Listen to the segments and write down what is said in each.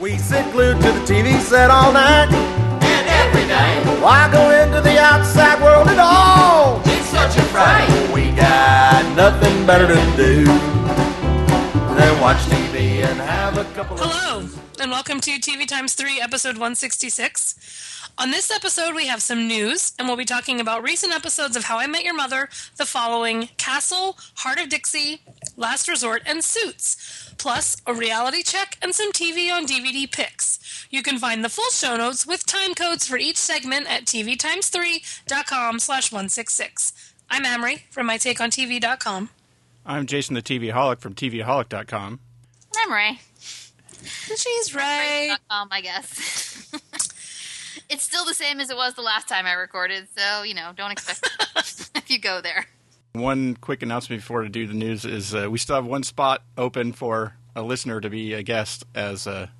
We sit glued to the TV set all night. And every day, Why go into the outside world at all? it's such a fright. We got nothing better to do than watch TV and have a couple of. Hello, and welcome to TV Times 3, episode 166. On this episode, we have some news, and we'll be talking about recent episodes of How I Met Your Mother, the following Castle, Hart of Dixie, Last Resort, and Suits, plus a reality check and some TV on DVD picks. You can find the full show notes with time codes for each segment at tvtimes3.com slash 166. I'm Amrie from mytakeontv.com. I'm Jason the TVaholic from TVaholic.com. I'm Rae. She's right. Um, I guess. it's still the same as it was the last time I recorded, so you know, don't expect it if you go there. One quick announcement before to do the news is uh, we still have one spot open for a listener to be a guest as a,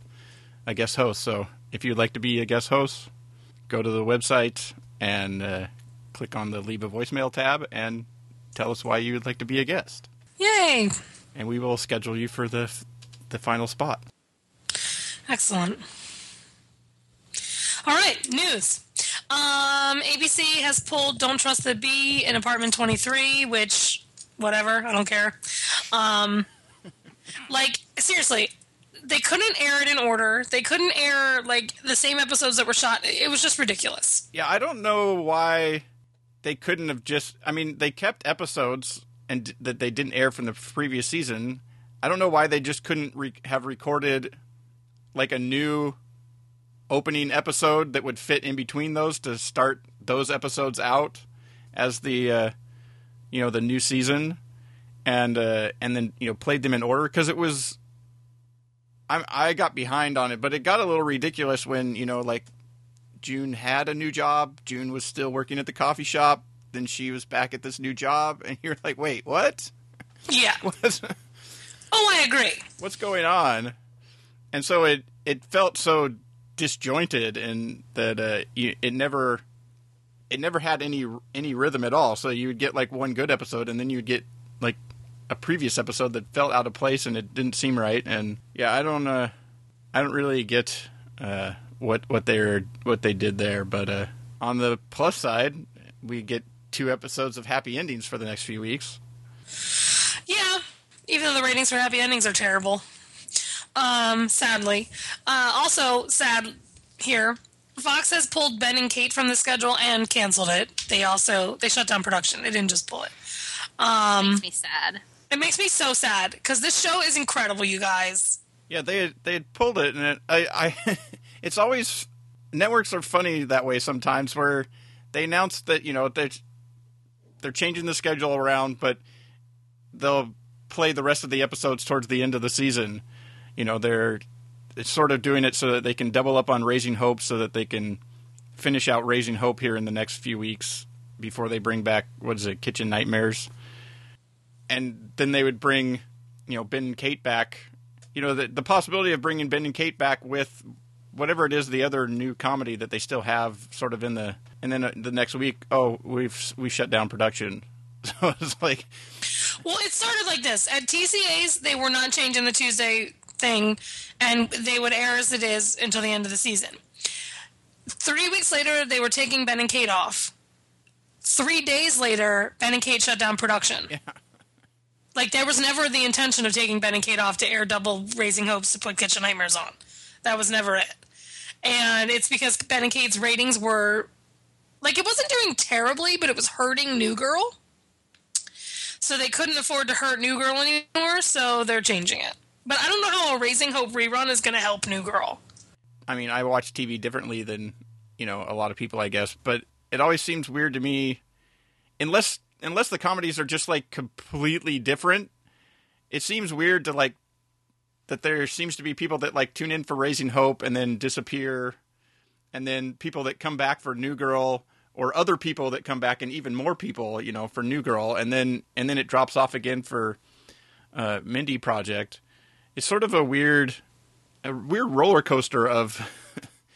a guest host. So if you'd like to be a guest host, go to the website and uh, click on the leave a voicemail tab and tell us why you would like to be a guest. Yay! And we will schedule you for the the final spot. Excellent. All right, news. Um, ABC has pulled "Don't Trust the Bee" in Apartment 23, which, whatever, I don't care. Um, like seriously, they couldn't air it in order. They couldn't air like the same episodes that were shot. It was just ridiculous. Yeah, I don't know why they couldn't have just. I mean, they kept episodes and that they didn't air from the previous season. I don't know why they just couldn't re- have recorded like a new opening episode that would fit in between those to start those episodes out as the uh, you know the new season and uh, and then you know played them in order because it was I I got behind on it, but it got a little ridiculous when you know like June had a new job. June was still working at the coffee shop. Then she was back at this new job, and you're like, wait, what? Yeah. What's, Oh, I agree. what's going on? And so it it felt so disjointed, and that uh, you, it never it never had any any rhythm at all. So you would get like one good episode, and then you'd get like a previous episode that felt out of place, and it didn't seem right. And yeah, I don't uh, I don't really get uh, what what they're what they did there. But uh, on the plus side, we get two episodes of happy endings for the next few weeks. Yeah, even though the ratings for happy endings are terrible. Um, sadly. Uh, also, sad here. Fox has pulled Ben and Kate from the schedule and canceled it. They also they shut down production. They didn't just pull it. Um, Makes me sad. it makes me so sad because this show is incredible, you guys. Yeah, they had, they had pulled it, and it, I, I it's always networks are funny that way sometimes, where they announce that you know they're they're changing the schedule around, but they'll play the rest of the episodes towards the end of the season. You know, they're it's sort of doing it so that they can double up on Raising Hope, so that they can finish out Raising Hope here in the next few weeks before they bring back what is it, Kitchen Nightmares, and then they would bring you know Ben and Kate back. You know the the possibility of bringing Ben and Kate back with whatever it is the other new comedy that they still have sort of in the and then uh, the next week oh we've we shut down production. So it's like Well, it started like this. At TCA's, they were not changing the Tuesday thing, and they would air as it is until the end of the season. Three weeks later, they were taking Ben and Kate off. Three days later, Ben and Kate shut down production. Yeah. Like, there was never the intention of taking Ben and Kate off to air double Raising Hopes to put Kitchen Nightmares on. That was never it. And it's because Ben and Kate's ratings were. Like, it wasn't doing terribly, but it was hurting New Girl so they couldn't afford to hurt New Girl anymore, so they're changing it. But I don't know how a Raising Hope rerun is going to help New Girl. I mean I watch TV differently than you know a lot of people I guess but it always seems weird to me unless unless the comedies are just like completely different it seems weird to like that there seems to be people that like tune in for Raising Hope and then disappear and then people that come back for New Girl or other people that come back and even more people, you know, for New Girl and then and then it drops off again for uh Mindy Project. It's sort of a weird a weird roller coaster of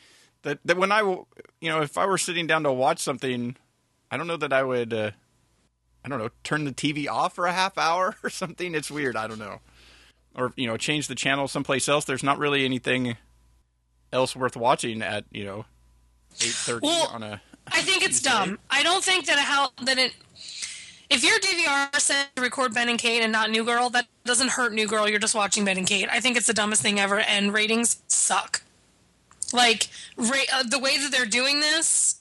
that that when I you know, if I were sitting down to watch something, I don't know that I would uh I don't know, turn the TV off for a half hour or something. It's weird, I don't know or you know change the channel someplace else there's not really anything else worth watching at you know eight thirty Well, on a. I think it's Tuesday. dumb. I don't think that how that it. If your DVR set to record Ben and Kate and not New Girl, that doesn't hurt New Girl. You're just watching Ben and Kate. I think it's the dumbest thing ever, and ratings suck. Like ra- uh, the way that they're doing this,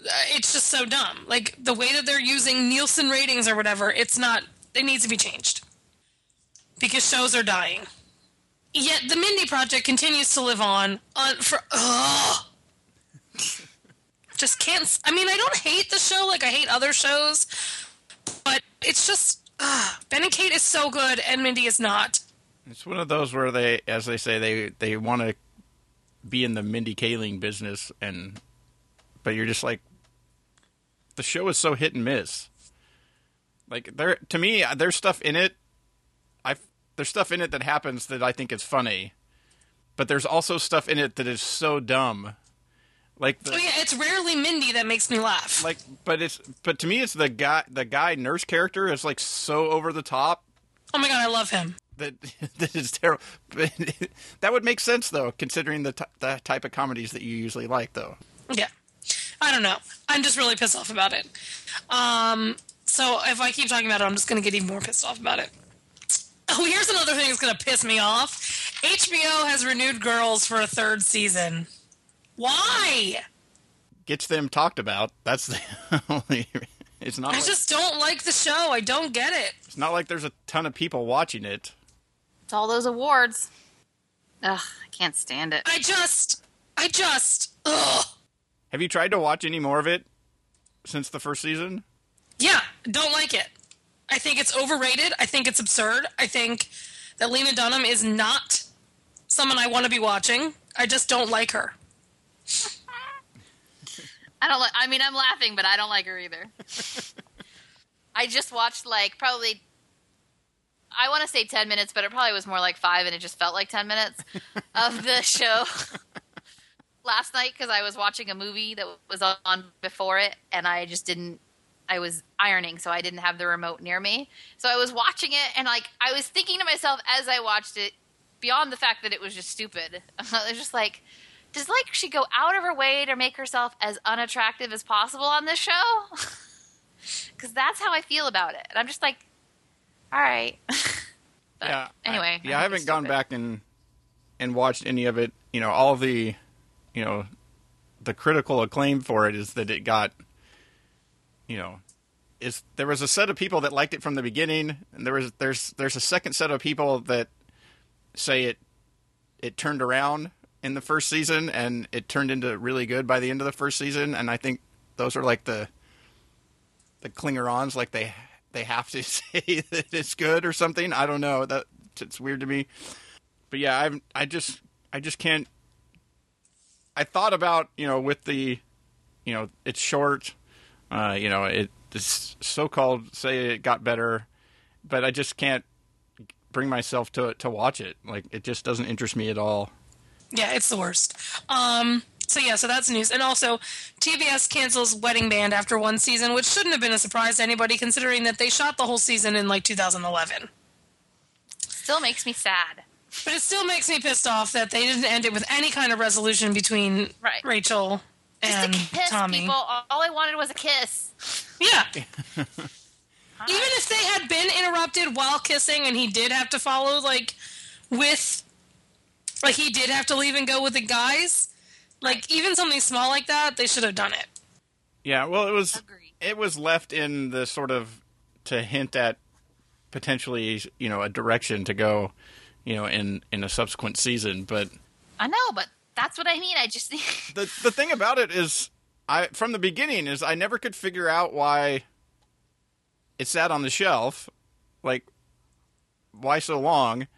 uh, it's just so dumb. Like the way that they're using Nielsen ratings or whatever, it's not. It needs to be changed because shows are dying. Yet the Mindy Project continues to live on. on for ugh just can't. I mean, I don't hate the show like I hate other shows, it's just uh, Ben and Kate is so good and Mindy is not. It's one of those where they, as they say, they they want to be in the Mindy Kaling business, and but you're just like, the show is so hit and miss. Like there, to me, there's stuff in it. I there's stuff in it that happens that I think is funny, but there's also stuff in it that is so dumb. Like the, Oh yeah, it's rarely Mindy that makes me laugh. like, but it's but to me, it's the guy the guy nurse character is like so over the top oh my god, I love him. that that is terrible. That would make sense though, considering the t- the type of comedies that you usually like, though. Yeah, I don't know. I'm just really pissed off about it. Um, so if I keep talking about it, I'm just going to get even more pissed off about it. Oh, here's another thing that's going to piss me off. HBO has renewed Girls for a third season. Why? Gets them talked about. That's the only. It's not. I Like, just don't like the show. I don't get it. it's not like there's a ton of people watching it. It's all those awards. Ugh, I can't stand it. I just, I just, ugh. Have you tried to watch any more of it since the first season? Yeah, don't like it. I think it's overrated. I think it's absurd. I think that Lena Dunham is not someone I want to be watching. I just don't like her. I don't like. I mean, I'm laughing, but I don't like her either. I just watched like probably. I want to say ten minutes, but it probably was more like five, and it just felt like ten minutes of the show last night because I was watching a movie that was on before it, and I just didn't. I was ironing, so I didn't have the remote near me. So I was watching it, and like I was thinking to myself as I watched it, beyond the fact that it was just stupid, I was just like, does like she go out of her way to make herself as unattractive as possible on this show? Because that's how I feel about it, and I'm just like, all right. But yeah. Anyway, I, yeah, I, think haven't gone back and and watched any of it. You know, all the, you know, the critical acclaim for it is that it got, you know, is there was a set of people that liked it from the beginning, and there was there's there's a second set of people that say it it turned around in the first season and it turned into really good by the end of the first season, and I think those are like the the clinger-ons, like they they have to say that it's good or something. I don't know. That it's weird to me. But yeah, I I just I just can't. I thought about you know with the, you know it's short, uh, you know it it's so-called say it got better, but I just can't bring myself to to watch it. Like it just doesn't interest me at all. Yeah, it's the worst. Um, so yeah, so that's news. And also, TBS cancels Wedding Band after one season, which shouldn't have been a surprise to anybody, considering that they shot the whole season in like 2011. Still makes me sad. But it still makes me pissed off that they didn't end it with any kind of resolution between Right. Rachel Just and a kiss, Tommy. people. All I wanted was a kiss. Yeah. Even if they had been interrupted while kissing and he did have to follow, like, with. Like, he did have to leave and go with the guys, like, even something small like that, they should have done it. Yeah, well, it was Agreed. it was left in the sort of to hint at potentially you know a direction to go, you know, in in a subsequent season. But I know, but that's what I need. I just the the thing about it is, I from the beginning is I never could figure out why it sat on the shelf, like why so long.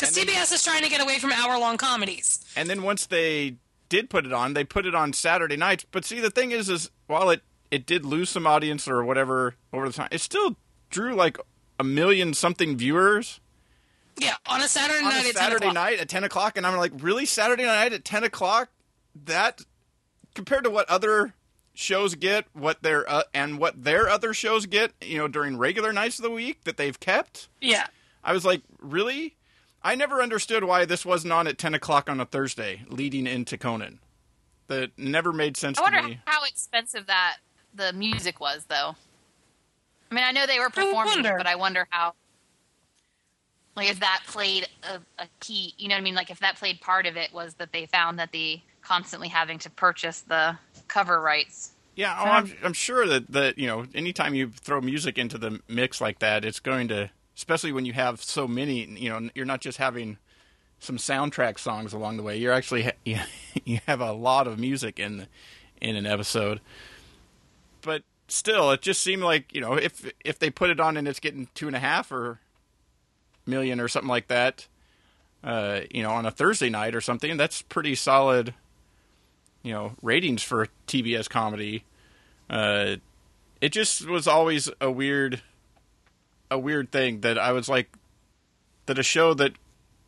Because TBS is trying to get away from hour long comedies. And then once they did put it on, they put it on Saturday nights. But see, the thing is, is while it it did lose some audience or whatever over the time, it still drew like a million something viewers Yeah, on a Saturday on night a at 10 Saturday o'clock. night at ten o'clock. And I'm like, really, Saturday night at ten o'clock? That compared to what other shows get, what their uh, and what their other shows get, you know, during regular nights of the week that they've kept. Yeah. I was like, really? I never understood why this wasn't on at ten o'clock on a Thursday, leading into Conan. That never made sense to me. I to wonder me. how expensive that the music was, though. I mean, I know they were performing, wonder. but I wonder how. Like, if that played a, a key, you know what I mean? Like, if that played part of it was that they found that the constantly having to purchase the cover rights. Yeah, oh, I'm, I'm sure that, that you know, anytime you throw music into the mix like that, it's going to, especially when you have so many, you know, you're not just having some soundtrack songs along the way. You're actually you, have a lot of music in in an episode. But still, it just seemed like you know, if if they put it on and it's getting two and a half or million or something like that, uh, you know, on a Thursday night or something, that's pretty solid. You know, ratings for TBS comedy. Uh, it just was always a weird, a weird thing that I was like, that a show that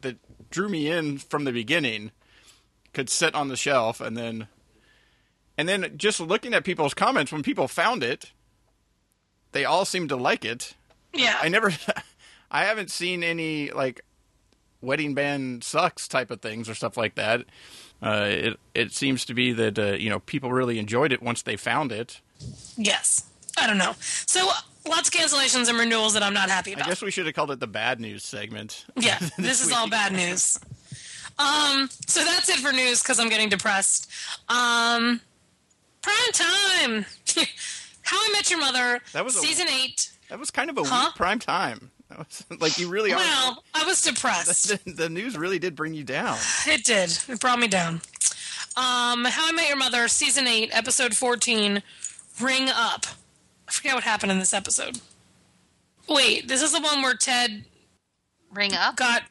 that drew me in from the beginning could sit on the shelf and then, and then just looking at people's comments when people found it, they all seemed to like it. Yeah. I never, I haven't seen any like wedding band sucks type of things or stuff like that. Uh, it it seems to be that uh, you know people really enjoyed it once they found it. Yes. I don't know. So lots of cancellations and renewals that I'm not happy about. I guess we should have called it the bad news segment. Yeah, this is all bad news. Um, so that's it for news because I'm getting depressed. Um, prime time. How I Met Your Mother. That was a- season eight. That was kind of a Huh? weak prime time. That was like you really are. Well, I was depressed. the, the news really did bring you down. It did. It brought me down. Um, How I Met Your Mother, season eight, episode fourteen. Ring up. I forget what happened in this episode. Wait, this is the one where Ted Ring up. got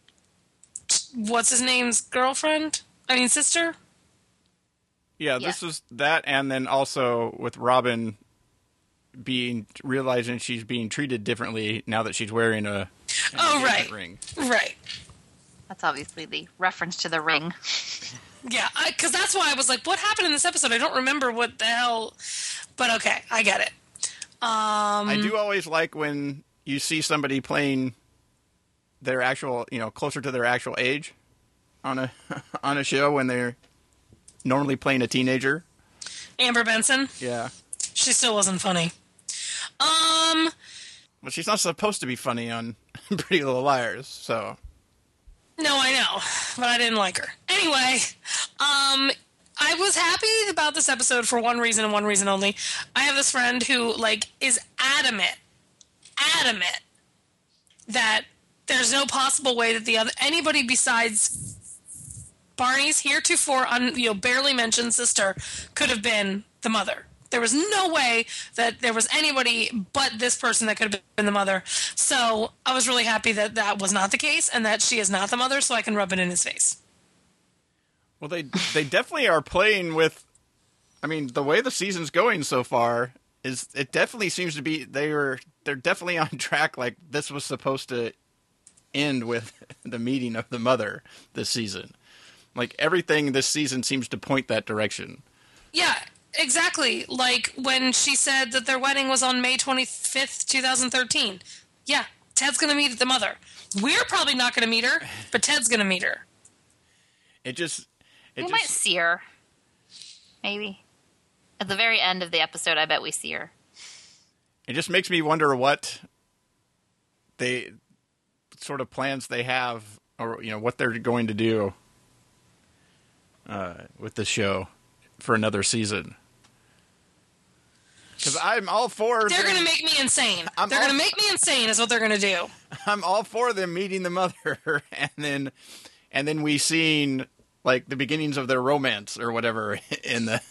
what's his name's girlfriend? I mean sister. Yeah, this was that, and then also with Robin being realizing she's being treated differently now that she's wearing a Oh, right. ring. Right. That's obviously the reference to the ring. Yeah, because that's why I was like, "What happened in this episode?" I don't remember what the hell, but okay, I get it. Um, I do always like when you see somebody playing their actual, you know, closer to their actual age on a on a show when they're normally playing a teenager. Amber Benson. Yeah. She still wasn't funny. Um, But she's not supposed to be funny on Pretty Little Liars, so no, I know, but I didn't like her. Anyway, um, I was happy about this episode for one reason and one reason only. I have this friend who like is adamant, adamant that there's no possible way that the other anybody besides Barney's heretofore un, you know barely mentioned sister could have been the mother. There was no way that there was anybody but this person that could have been the mother. So I was really happy that that was not the case and that she is not the mother, so I can rub it in his face. Well they they definitely are playing with I mean, the way the season's going so far is it definitely seems to be they are they're definitely on track like this was supposed to end with the meeting of the mother this season. Like everything this season seems to point that direction. Yeah, exactly. Like when she said that their wedding was on May 25th, 2013. Yeah, Ted's going to meet the mother. We're probably not going to meet her, but Ted's going to meet her. It just it We just might see her. Maybe. At the very end of the episode, I bet we see her. it just makes me wonder what they sort of plans they have or you know what they're going to do uh, with the show for another season because i'm all for They're going to make me insane. I'm they're going to make me insane is what they're going to do. i'm all for them meeting the mother and then and then we seen like the beginnings of their romance or whatever in the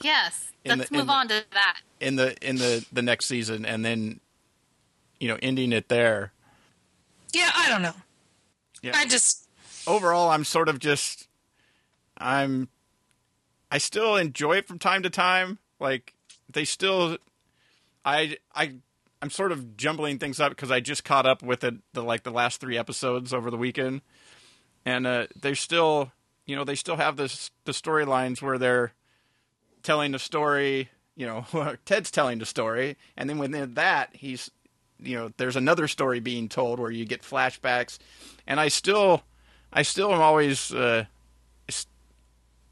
Yes. In Let's the- in move the- on to that. in the in the the next season and then you know ending it there Yeah, I don't know. Yeah. I just overall i'm sort of just i'm i still enjoy it from time to time like they still i i i'm sort of jumbling things up because i just caught up with it the like the last three episodes over the weekend and uh they're still you know they still have this the storylines where they're telling the story you know ted's telling the story and then within that he's you know there's another story being told where you get flashbacks, and I still I still am always uh,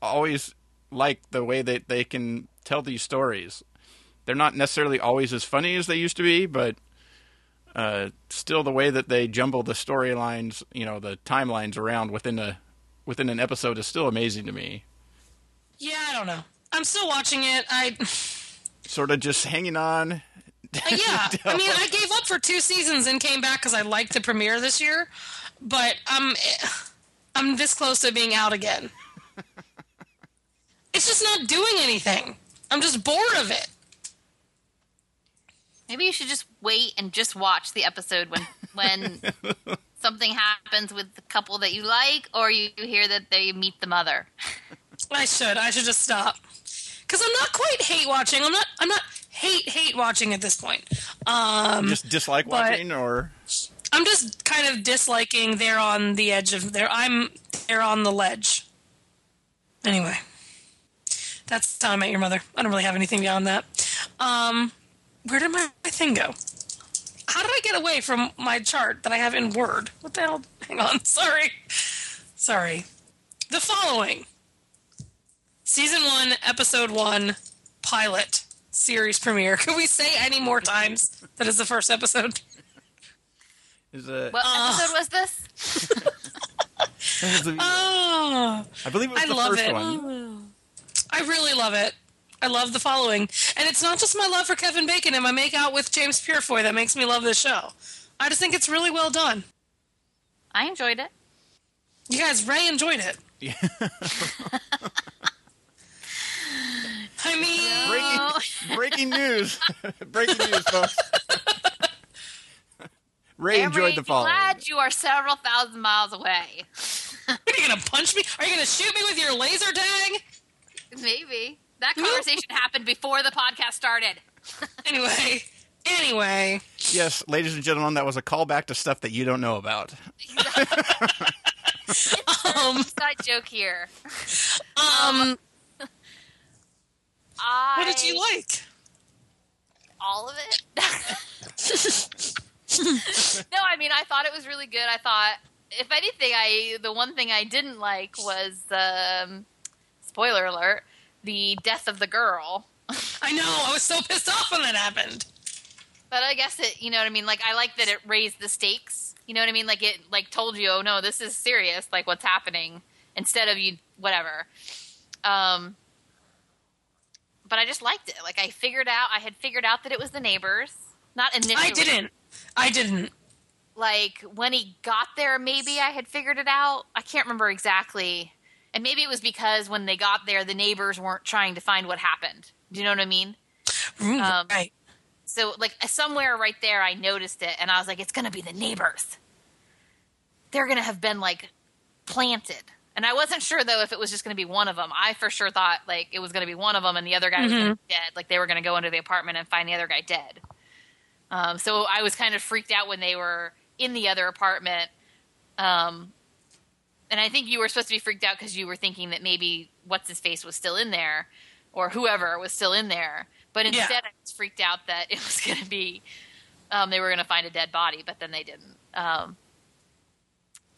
always like the way that they can tell these stories. They're not necessarily always as funny as they used to be, but uh, still the way that they jumble the storylines, you know, the timelines around within a within an episode is still amazing to me. Yeah, I don't know. I'm still watching it. I Sort of just hanging on. Uh, yeah. I mean, I gave up for two seasons and came back because I liked the premiere this year, but I'm eh, I'm this close to being out again. It's just not doing anything. I'm just bored of it. Maybe you should just wait and just watch the episode when when something happens with the couple that you like, or you hear that they meet the mother. I should. I should just stop. Because I'm not quite hate watching. I'm not. I'm not hate hate watching at this point. Um, just dislike watching, or I'm just kind of disliking. They're on the edge of. They're. I'm. They're on the ledge. Anyway, that's how I met your mother. I don't really have anything beyond that. Um, where did my, my thing go? How did I get away from my chart that I have in Word? What the hell? Hang on. Sorry. Sorry. The following season one, episode one, pilot series premiere. Can we say any more times that is the first episode? is a, What Uh. episode was this? is a- Oh, I believe it was I the love first it. one. I really love it. I love the following. And it's not just my love for Kevin Bacon and my make out with James Purefoy that makes me love this show. I just think it's really well done. I enjoyed it. You guys, Rae enjoyed it. Yeah. I mean, Breaking, breaking news! breaking news, folks. Rae Emery, enjoyed the following. glad you are several thousand miles away. are you going to punch me? Are you going to shoot me with your laser tag? Maybe that conversation happened before the podcast started. Anyway, anyway. Yes, ladies and gentlemen, that was a callback to stuff that you don't know about. Um, Side joke here. um, I, what did you like? All of it. no, I mean I thought it was really good. I thought, if anything, I the one thing I didn't like was um, spoiler alert: the death of the girl. I know. I was so pissed off when that happened. But I guess it, you know what I mean. Like I like that it raised the stakes. You know what I mean? Like it, like told you, oh no, this is serious. Like what's happening instead of you, whatever. Um, but I just liked it. Like I figured out, I had figured out that it was the neighbors. Not initially. I didn't. I didn't. Like when he got there, maybe I had figured it out. I can't remember exactly. And maybe it was because when they got there, the neighbors weren't trying to find what happened. Do you know what I mean? Um, right. So like somewhere right there, I noticed it, and I was like, "It's gonna be the neighbors. They're gonna have been like planted." And I wasn't sure though if it was just gonna be one of them. I for sure thought like it was gonna be one of them, and the other guy was gonna be dead. Like they were gonna go into the apartment and find the other guy dead. Um, so I was kind of freaked out when they were in the other apartment. Um, and I think you were supposed to be freaked out because you were thinking that maybe what's his face was still in there, or whoever was still in there. But Yeah. instead, I was freaked out that it was going to be um, they were going to find a dead body, but then they didn't. Um,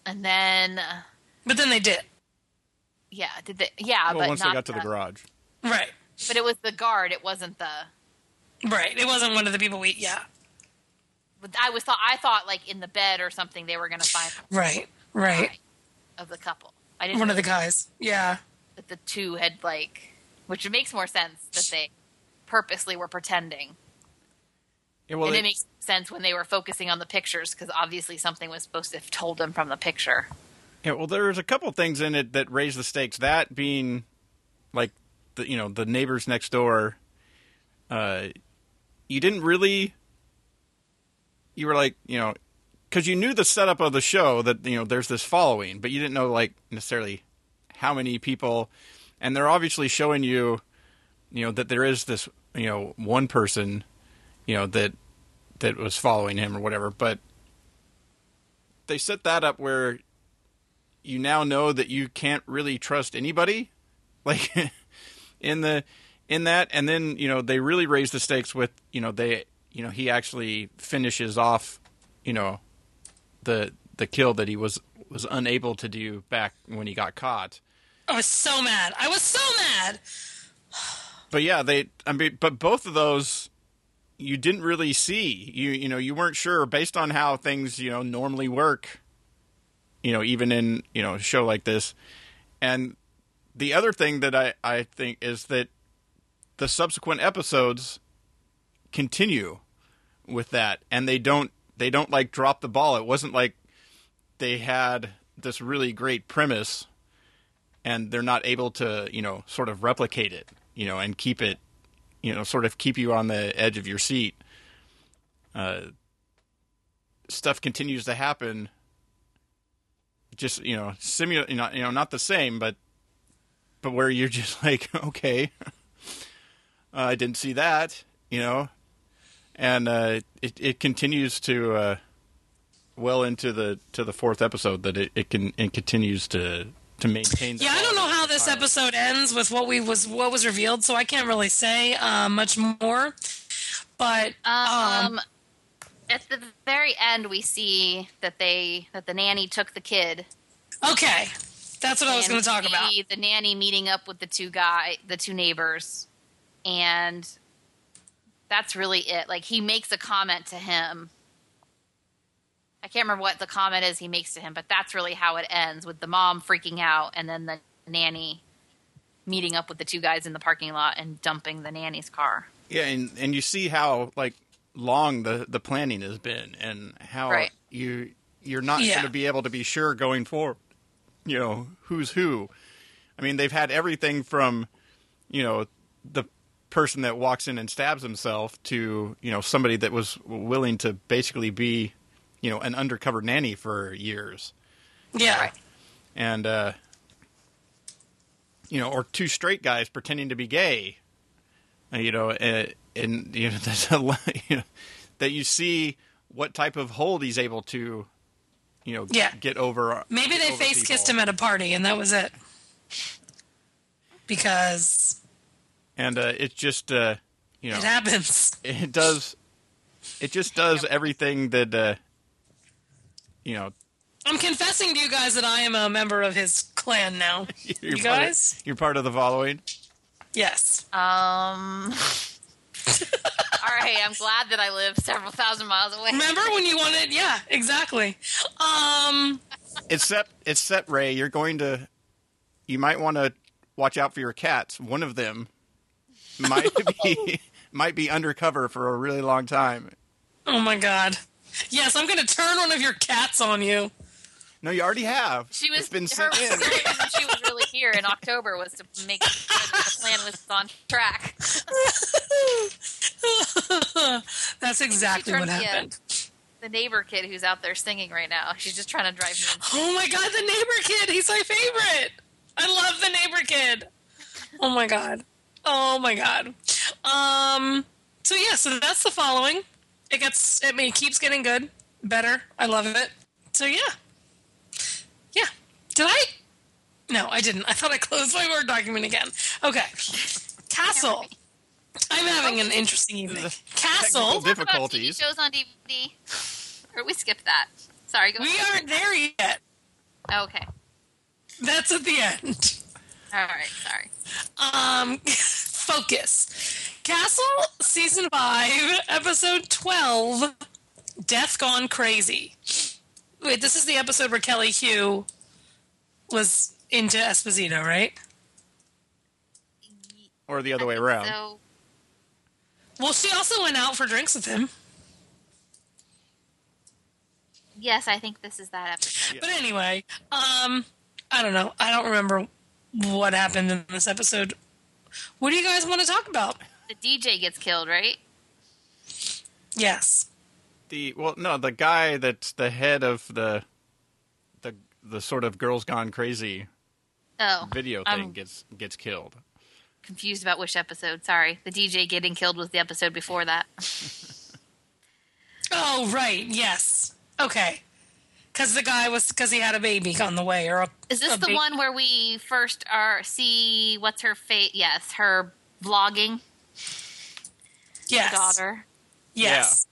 and then, uh, But then they did. yeah, did they? Yeah, well, but once not they got to the garage. Right. But it was the guard. It wasn't the. Right. It wasn't one of the people we. Yeah. I was thought I thought like in the bed or something they were going to find Right. Right. Body of the couple. I didn't One of the guys. Yeah. that the two had like, which makes more sense that they purposely were pretending. Yeah, well, and they- it makes sense when they were focusing on the pictures because obviously something was supposed to have told them from the picture. Yeah, well, there's a couple things in it that raise the stakes. That being, like, the you know the neighbors next door. Uh, you didn't really. You were like, you know, because you knew the setup of the show that you know there's this following, but you didn't know like necessarily how many people, and they're obviously showing you, you know, that there is this you know one person, you know that that was following him or whatever, but they set that up where you now know that you can't really trust anybody like in the in that. And then you know they really raise the stakes with you know they you know he actually finishes off you know the the kill that he was was unable to do back when he got caught. I was so mad. I was so mad. But yeah, they I mean but both of those you didn't really see. You you know, you weren't sure based on how things, you know, normally work. You know, even in, you know, a show like this. And the other thing that I, I think is that the subsequent episodes continue with that and they don't they don't like drop the ball. It wasn't like they had this really great premise and they're not able to, you know, sort of replicate it, you know, and keep it, you know, sort of keep you on the edge of your seat. Uh, stuff continues to happen. Just you know, simu- you know, you know, not the same, but but where you're just like, okay, uh, I didn't see that, you know, and uh, it it continues to uh, well into the to the fourth episode that it, it can it continues to to maintain. Yeah, I don't know how this episode ends with what we was what was revealed, so I can't really say uh, much more. But Um, at the very end, we see that they that the nanny took the kid. okay, that's what I was going to talk about. The nanny meeting up with the two guy, the two neighbors, and that's really it. Like he makes a comment to him. I can't remember what the comment is he makes to him, but that's really how it ends with the mom freaking out and then the nanny meeting up with the two guys in the parking lot and dumping the nanny's car. Yeah, and and you see how like long the the planning has been, and how Right. you you're not Yeah. going to be able to be sure going forward. You know who's who. I mean, they've had everything from you know the person that walks in and stabs himself to you know somebody that was willing to basically be you know an undercover nanny for years Yeah, and uh, you know, or two straight guys pretending to be gay, Uh, you know, and, and you know, there's a lot, you know, that you see what type of hold he's able to, you know, Yeah. get over. maybe get they over face kissed him at a party, and that was it. Because and uh, it just, uh, you know, it happens. it does, it just does everything that, uh, you know, I'm confessing to you guys that I am a member of his clan now. you're part of- guys? you're part of the following. Yes. Um. all right, I'm glad that I live several thousand miles away. Remember when you wanted? Yeah, exactly. Um, It's set. It's set. Rae, you're going to. You might want to watch out for your cats. One of them might be oh. might be undercover for a really long time. oh my god. Yes, I'm going to turn one of your cats on you. No, you already have. She was It's been her, sent in. she was really here in October was to make sure that the plan was on track. That's exactly what me in. happened. The neighbor kid who's out there singing right now, she's just trying to drive me. insane. Oh my god, the neighbor kid. He's my favorite. I love the neighbor kid. Oh my god. Oh my god. Um. So yeah. So that's the following. It gets. I mean, it keeps getting good, better. I love it. So yeah. Yeah. Did I? No, I didn't. I thought I closed my word document again. Okay. Castle. I'm having an interesting evening. Castle. Technical Talk about TV difficulties. shows on DVD. Or we skipped that. Sorry, go We ahead. aren't there yet. Okay. That's at the end. All right. Sorry. Um, focus. Castle season five, episode twelve. Death Gone Crazy. Wait, this is the episode where Kelly Hu was into Esposito, right? Or the other way I think around. So Well, she also went out for drinks with him. yes, I think this is that episode. But anyway, um, I don't know. I don't remember what happened in this episode. What do you guys want to talk about? The DJ gets killed, right? Yes. The well, no, the guy that's the head of the the the sort of girls gone crazy Oh, video I'm thing gets gets killed. confused about which episode. Sorry, the DJ getting killed was the episode before that. Oh, right. Yes. Okay. Because the guy was because he had a baby on the way, or a, Is this a the ba- one where we first are see what's her fate? Yes, her vlogging Yes. daughter. Yes.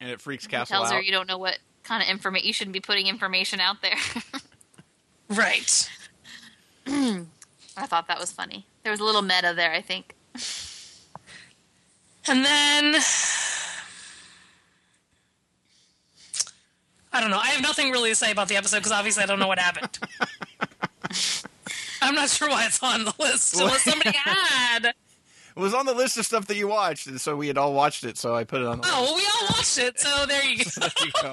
and it freaks He Castle tells out. her you don't know what kind of information you shouldn't be putting information out there. Right. I thought that was funny. There was a little meta there, I think. And then I don't know. I have nothing really to say about the episode because obviously I don't know what happened. I'm not sure why it's on the list unless somebody had. It was on the list of stuff that you watched, and so we had all watched it. So I put it on. The Oh, well, we all watched it, so there you go. There you go.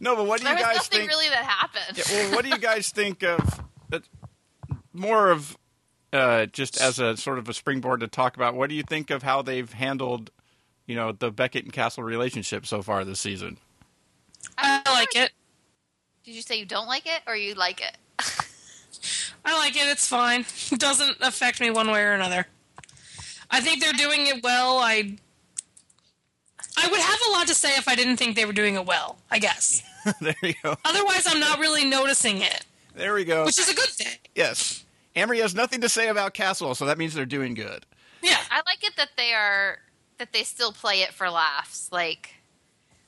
No, but what do There you was guys nothing think? really that happened. Yeah, well, what do you guys think of uh, more of uh, just as a sort of a springboard to talk about? What do you think of how they've handled, you know, the Beckett and Castle relationship so far this season? I like it. Did you say you don't like it or you like it? I like it. It's fine. It doesn't affect me one way or another. I think they're doing it well. I I would have a lot to say if I didn't think they were doing it well. I guess. there you go. Otherwise, I'm not really noticing it, There we go. which is a good thing. yes, Amrie has nothing to say about Castle, so that means they're doing good. Yeah. I like it that they are that they still play it for laughs, like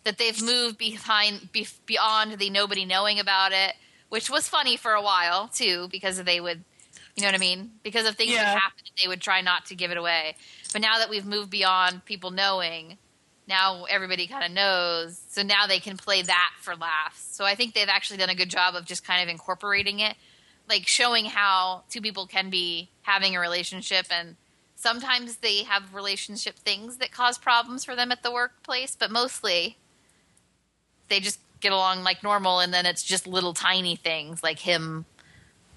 that they've moved behind be, beyond the nobody knowing about it, which was funny for a while too, because they would, you know what I mean? Because of things Yeah. that happened, they would try not to give it away. But now that we've moved beyond people knowing, now everybody kind of knows. So now they can play that for laughs. So I think they've actually done a good job of just kind of incorporating it, like showing how two people can be having a relationship and sometimes they have relationship things that cause problems for them at the workplace, but mostly they just get along like normal and then it's just little tiny things like him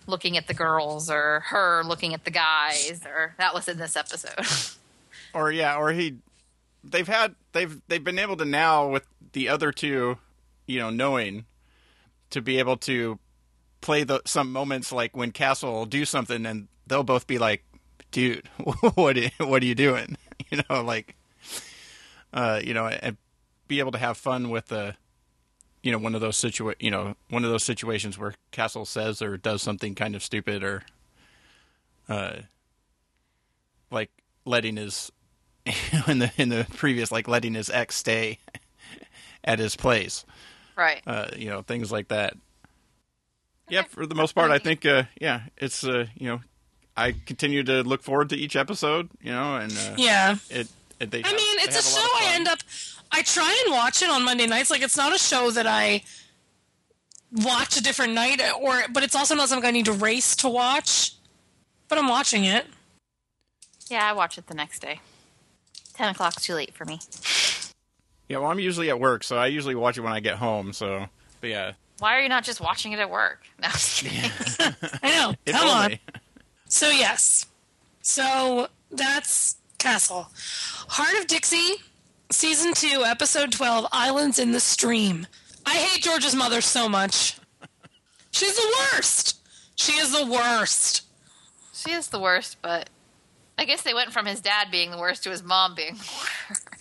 looking at the girls or her looking at the guys or that was in this episode. Or yeah, or he, they've had they've they've been able to now with the other two, you know, knowing to be able to play the some moments like when Castle will do something and they'll both be like, "Dude, what what are you doing?" You know, like, uh, you know, and be able to have fun with the, you know, one of those situa- you know, one of those situations where Castle says or does something kind of stupid or, uh, like letting his in the in the previous like letting his ex stay at his place right. uh you know things like that yeah for the most part i think uh yeah it's uh you know i continue to look forward to each episode you know and uh Yeah. it, it they I have- mean, they it's a have show of I end up. I try and watch it on Monday nights. Like, it's not a show that I watch a different night, or but it's also not something I need to race to watch. But I'm watching it. Yeah, I watch it the next day. 10 o'clock's too late for me. yeah well i'm usually at work so i usually watch it when i get home so but yeah Why are you not just watching it at work? No, I'm just kidding. I know. if Come on. So yes. So that's Castle. Hart of Dixie, season two, episode twelve, Islands in the Stream. I hate George's mother so much. She's the worst. She is the worst. She is the worst, but I guess they went from his dad being the worst to his mom being the worst.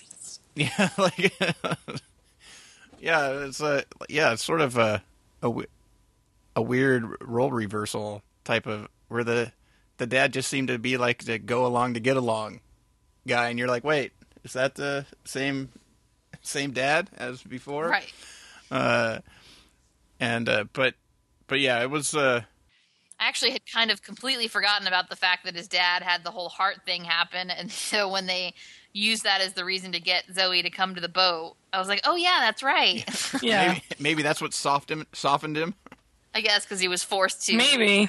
Yeah, like yeah, it's a yeah, it's sort of a a, a weird role reversal type of where the the dad just seemed to be like the go along to get along guy, and you're like, wait, is that the same same dad as before? Right. Uh, and uh, but but yeah, it was uh, I actually had kind of completely forgotten about the fact that his dad had the whole heart thing happen, and so when they used that as the reason to get Zoe to come to the boat, I was like, "Oh yeah, that's right." Yeah. maybe maybe that's what softened him, softened him. I guess because he was forced to. Maybe.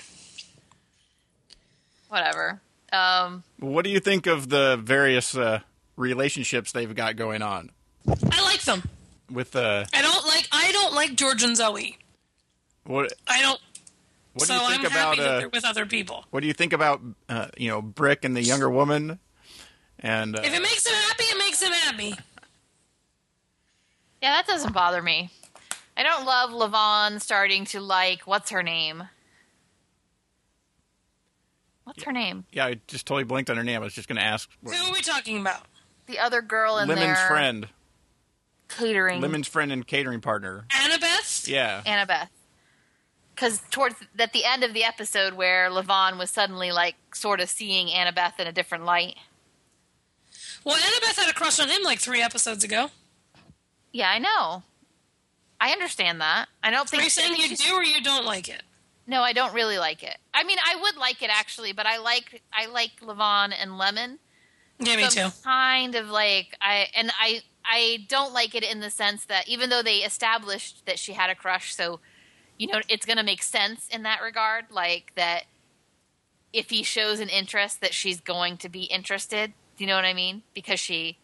Whatever. Um, What do you think of the various uh, relationships they've got going on I like them. with uh, I don't like I don't like George and Zoe. what? I don't What so do you think I'm about happy that uh, they're with other people. What do you think about uh, you know Brick and the younger woman? And uh, If it makes him happy, it makes him happy. yeah, that doesn't bother me. I don't love Lavon starting to like what's her name. What's her name? yeah, I just totally blinked on her name. I was just going to ask what- Who are we talking about? The other girl in Lemon's there. friend, Catering. Lemon's friend and catering partner. Annabeth? Yeah, Annabeth. Because towards at the end of the episode where Lavon was suddenly like sort of seeing Annabeth in a different light. Well, Annabeth had a crush on him like three episodes ago. Yeah, I know. I understand that. I don't think. Are think you saying you do or you don't like it? No, I don't really like it. I mean, I would like it actually, but I like I like Lavon and Lemon. Yeah, me too. Kind of like I and I I don't like it in the sense that even though they established that she had a crush, so you know it's going to make sense in that regard, like that if he shows an interest that she's going to be interested. Do you know what I mean? Because she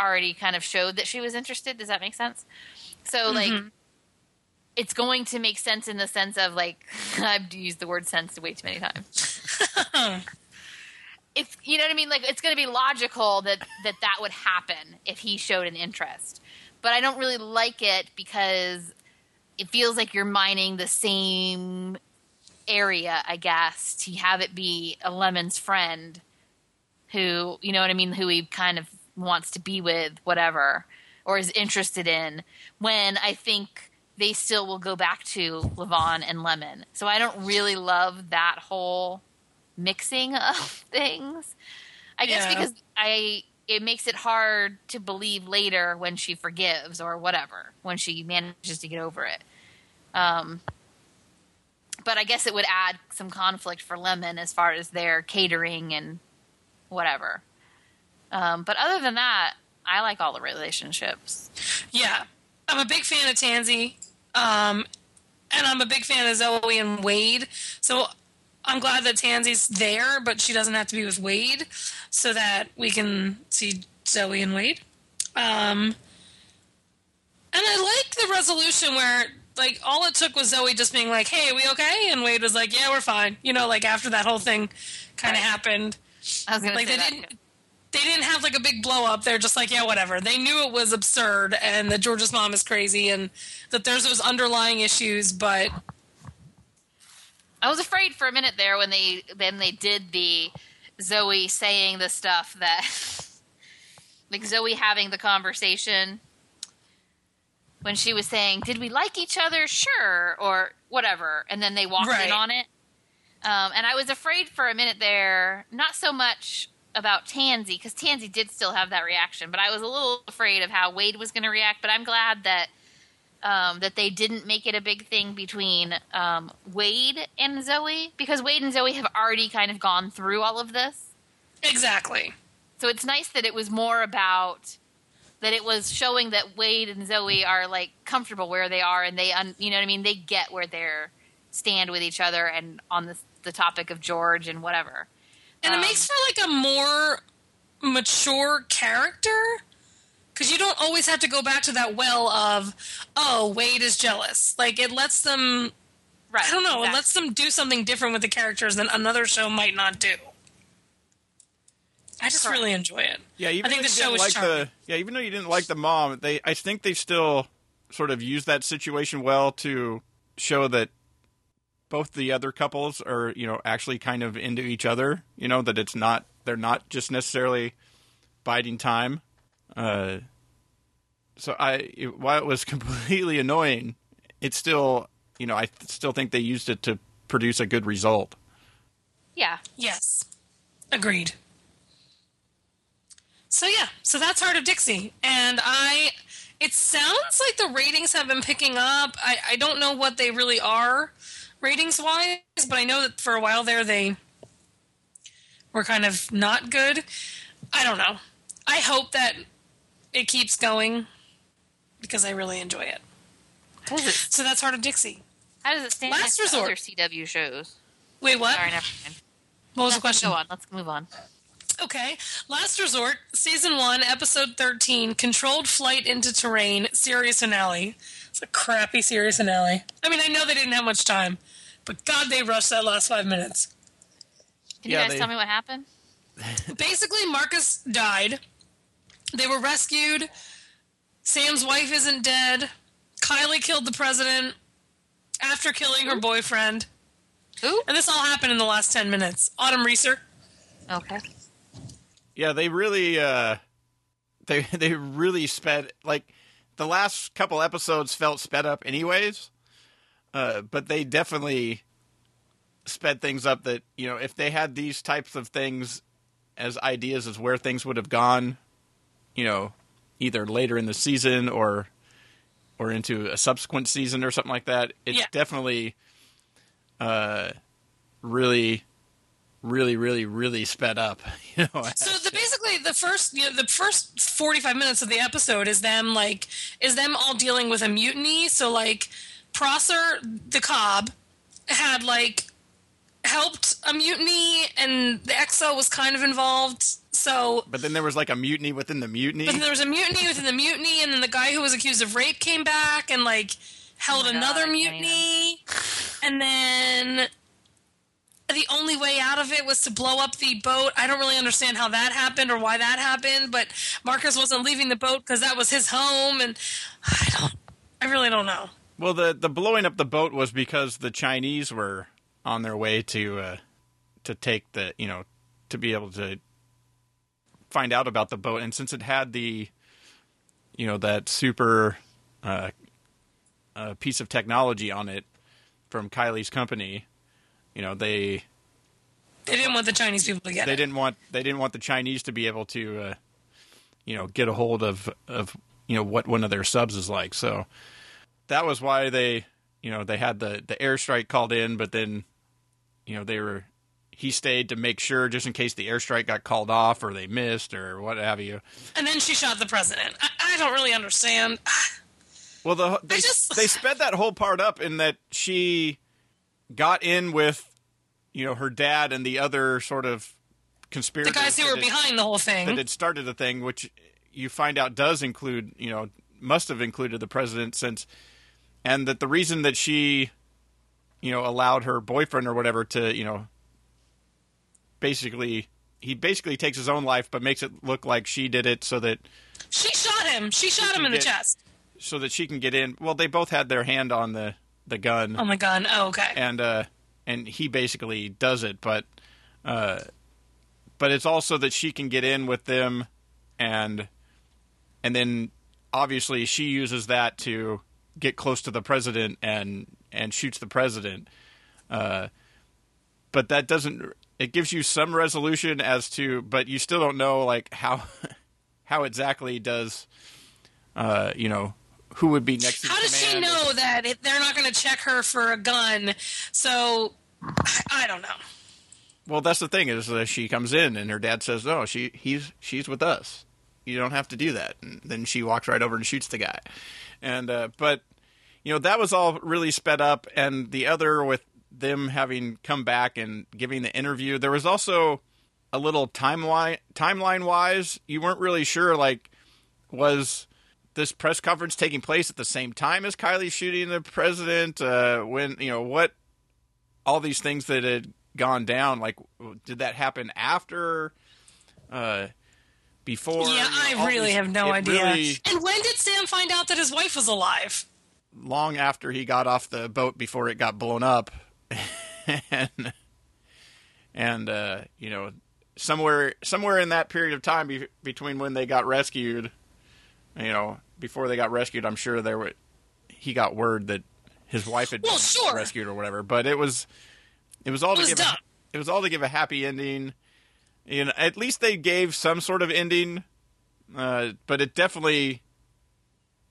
already kind of showed that she was interested. Does that make sense? So like mm-hmm. it's going to make sense in the sense of like I've used the word sense way too many times. it's you know what I mean. Like it's going to be logical that that that would happen if he showed an interest, but I don't really like it because it feels like you're mining the same area, I guess, to have it be a Lemon's friend who you know what I mean, who he kind of wants to be with, whatever, or is interested in. When I think they still will go back to Lavon and Lemon. So I don't really love that whole mixing of things. I guess Yeah. because I it makes it hard to believe later when she forgives or whatever, when she manages to get over it. Um but I guess it would add some conflict for Lemon as far as their catering and whatever. Um, but other than that, I like all the relationships. Yeah, I'm a big fan of Tansy, um, and I'm a big fan of Zoe and Wade. So I'm glad that Tansy's there, but she doesn't have to be with Wade, so that we can see Zoe and Wade. Um, and I like the resolution where. Like all it took was Zoe just being like, "Hey, are we okay?" And Wade was like, "Yeah, we're fine." You know, like after that whole thing kind of Right. happened, I was gonna like say they that. didn't too. they didn't have like a big blow up. They're just like, yeah, whatever. They knew it was absurd and that George's mom is crazy and that there's those underlying issues, but I was afraid for a minute there when they then they did the Zoe saying the stuff that like Zoe having the conversation when she was saying, "Did we like each other? Sure," or whatever, and then they walked Right. in on it. Um, and I was afraid for a minute there, not so much about Tansy because Tansy did still have that reaction, but I was a little afraid of how Wade was going to react. But I'm glad that um, that they didn't make it a big thing between um, Wade and Zoe because Wade and Zoe have already kind of gone through all of this. exactly. So it's nice that it was more about that it was showing that Wade and Zoe are like comfortable where they are and they un, you know what I mean they get where they're stand with each other and on the the topic of George and whatever. And Um, it makes her like a more mature character because you don't always have to go back to that well of, oh, Wade is jealous. Like it lets them, Right. I don't know, it lets them do something different with the characters than another show might not do. I just Correct. really enjoy it. Yeah, even I think though the you show didn't is like charming. the yeah, even though you didn't like the mom, they I think they still sort of use that situation well to show that both the other couples are you know actually kind of into each other. You know that it's not they're not just necessarily biding time. Uh, so I while it was completely annoying, it still you know I th- still think they used it to produce a good result. Yeah. Yes. Agreed. So yeah, so that's Hart of Dixie. And I it sounds like the ratings have been picking up. I, I don't know what they really are ratings wise, but I know that for a while there they were kind of not good. I don't know. I hope that it keeps going because I really enjoy it. How does it, So that's Hart of Dixie. how does it stand Last next to resort. other CW shows? Wait, what? Sorry, never mind. What was the question? Go on. Let's move on. Okay. Last Resort, Season 1, Episode 13, Controlled Flight into Terrain, Series Finale. It's a crappy series finale. I mean, I know they didn't have much time, but God, they rushed that last five minutes. Can Yeah, you guys they- tell me what happened? Basically, Marcus died. They were rescued. Sam's wife isn't dead. Kylie killed the president after killing her boyfriend. Who? And this all happened in the last 10 minutes. Autumn Reeser. Okay. Yeah, they really uh they they really sped like the last couple episodes felt sped up anyways. Uh but they definitely sped things up that, you know, if they had these types of things as ideas as where things would have gone, you know, either later in the season or or into a subsequent season or something like that. It's Yeah. definitely uh really really really really sped up, you know. So the basically the first you know the first 45 minutes of the episode is them like is them all dealing with a mutiny. So like Prosser the COB had like helped a mutiny and the EXO was kind of involved. So but then there was like a mutiny within the mutiny. but then there was a mutiny within the mutiny and then the guy who was accused of rape came back and like held Oh my God, another I mutiny. And then the only way out of it was to blow up the boat. I don't really understand how that happened or why that happened, but Marcus wasn't leaving the boat because that was his home, and I don't. I really don't know. Well, the the blowing up the boat was because the Chinese were on their way to uh, to take the you know to be able to find out about the boat, and since it had the you know that super uh, uh, piece of technology on it from Kylie's company, you know they They didn't want the Chinese people to get they it. didn't want they didn't want the Chinese to be able to uh, you know get a hold of of you know what one of their subs is like. So that was why they you know they had the the airstrike called in, but then you know they were he stayed to make sure just in case the airstrike got called off or they missed or what have you. And then she shot the president. I, I don't really understand. Well, the they just- they sped that whole part up in that she got in with you know her dad and the other sort of conspirators, The guys who were had- behind the whole thing. that had started the thing, which you find out does include, you know, must have included the president since, and that the reason that she, you know, allowed her boyfriend or whatever to, you know, basically, he basically takes his own life, but makes it look like she did it so that She shot him. She shot him in the chest. so that she can get in. Well, they both had their hand on the the gun. Oh my god. Oh, okay. and uh, and he basically does it, but uh, but it's also that she can get in with them, and and then obviously she uses that to get close to the president and and shoots the president. Uh, but that doesn't. It gives you some resolution as to, but you still don't know like how how exactly does uh, you know who would be next. How does she command or- know that it, they're not going to check her for a gun? So I, don't know. Well, that's the thing is uh, she comes in and her dad says, "No, she he's she's with us. You don't have to do that." And then she walks right over and shoots the guy. And uh, but you know that was all really sped up. And the other with them having come back and giving the interview, there was also a little timeline timeline wise. You weren't really sure like was this press conference taking place at the same time as Kylie shooting the president? Uh, when you know what all these things that had gone down like did that happen after uh before yeah, You know, I really these- have no idea. really And when did Sam find out that his wife was alive? Long after he got off the boat before it got blown up and and uh you know somewhere somewhere in that period of time be- between when they got rescued you know before they got rescued i'm sure there were he got word that his wife had Well, been sure. rescued or whatever but it was it was all to was give a, it was all to give a happy ending you know at least they gave some sort of ending uh but it definitely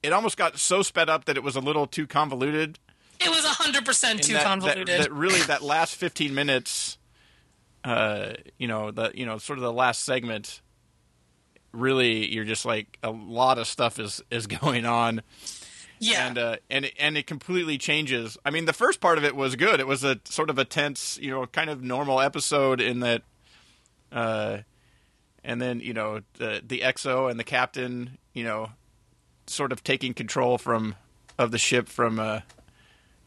it almost got so sped up that it was a little too convoluted It was 100% too that, convoluted. That, that really, that last fifteen minutes, uh, you know, the you know, sort of the last segment, really, you're just like a lot of stuff is is going on, yeah. and uh, and it, and it completely changes. I mean, the first part of it was good. It was a sort of a tense, you know, kind of normal episode in that, uh, and then you know the the EXO and the captain, you know, sort of taking control from of the ship from uh,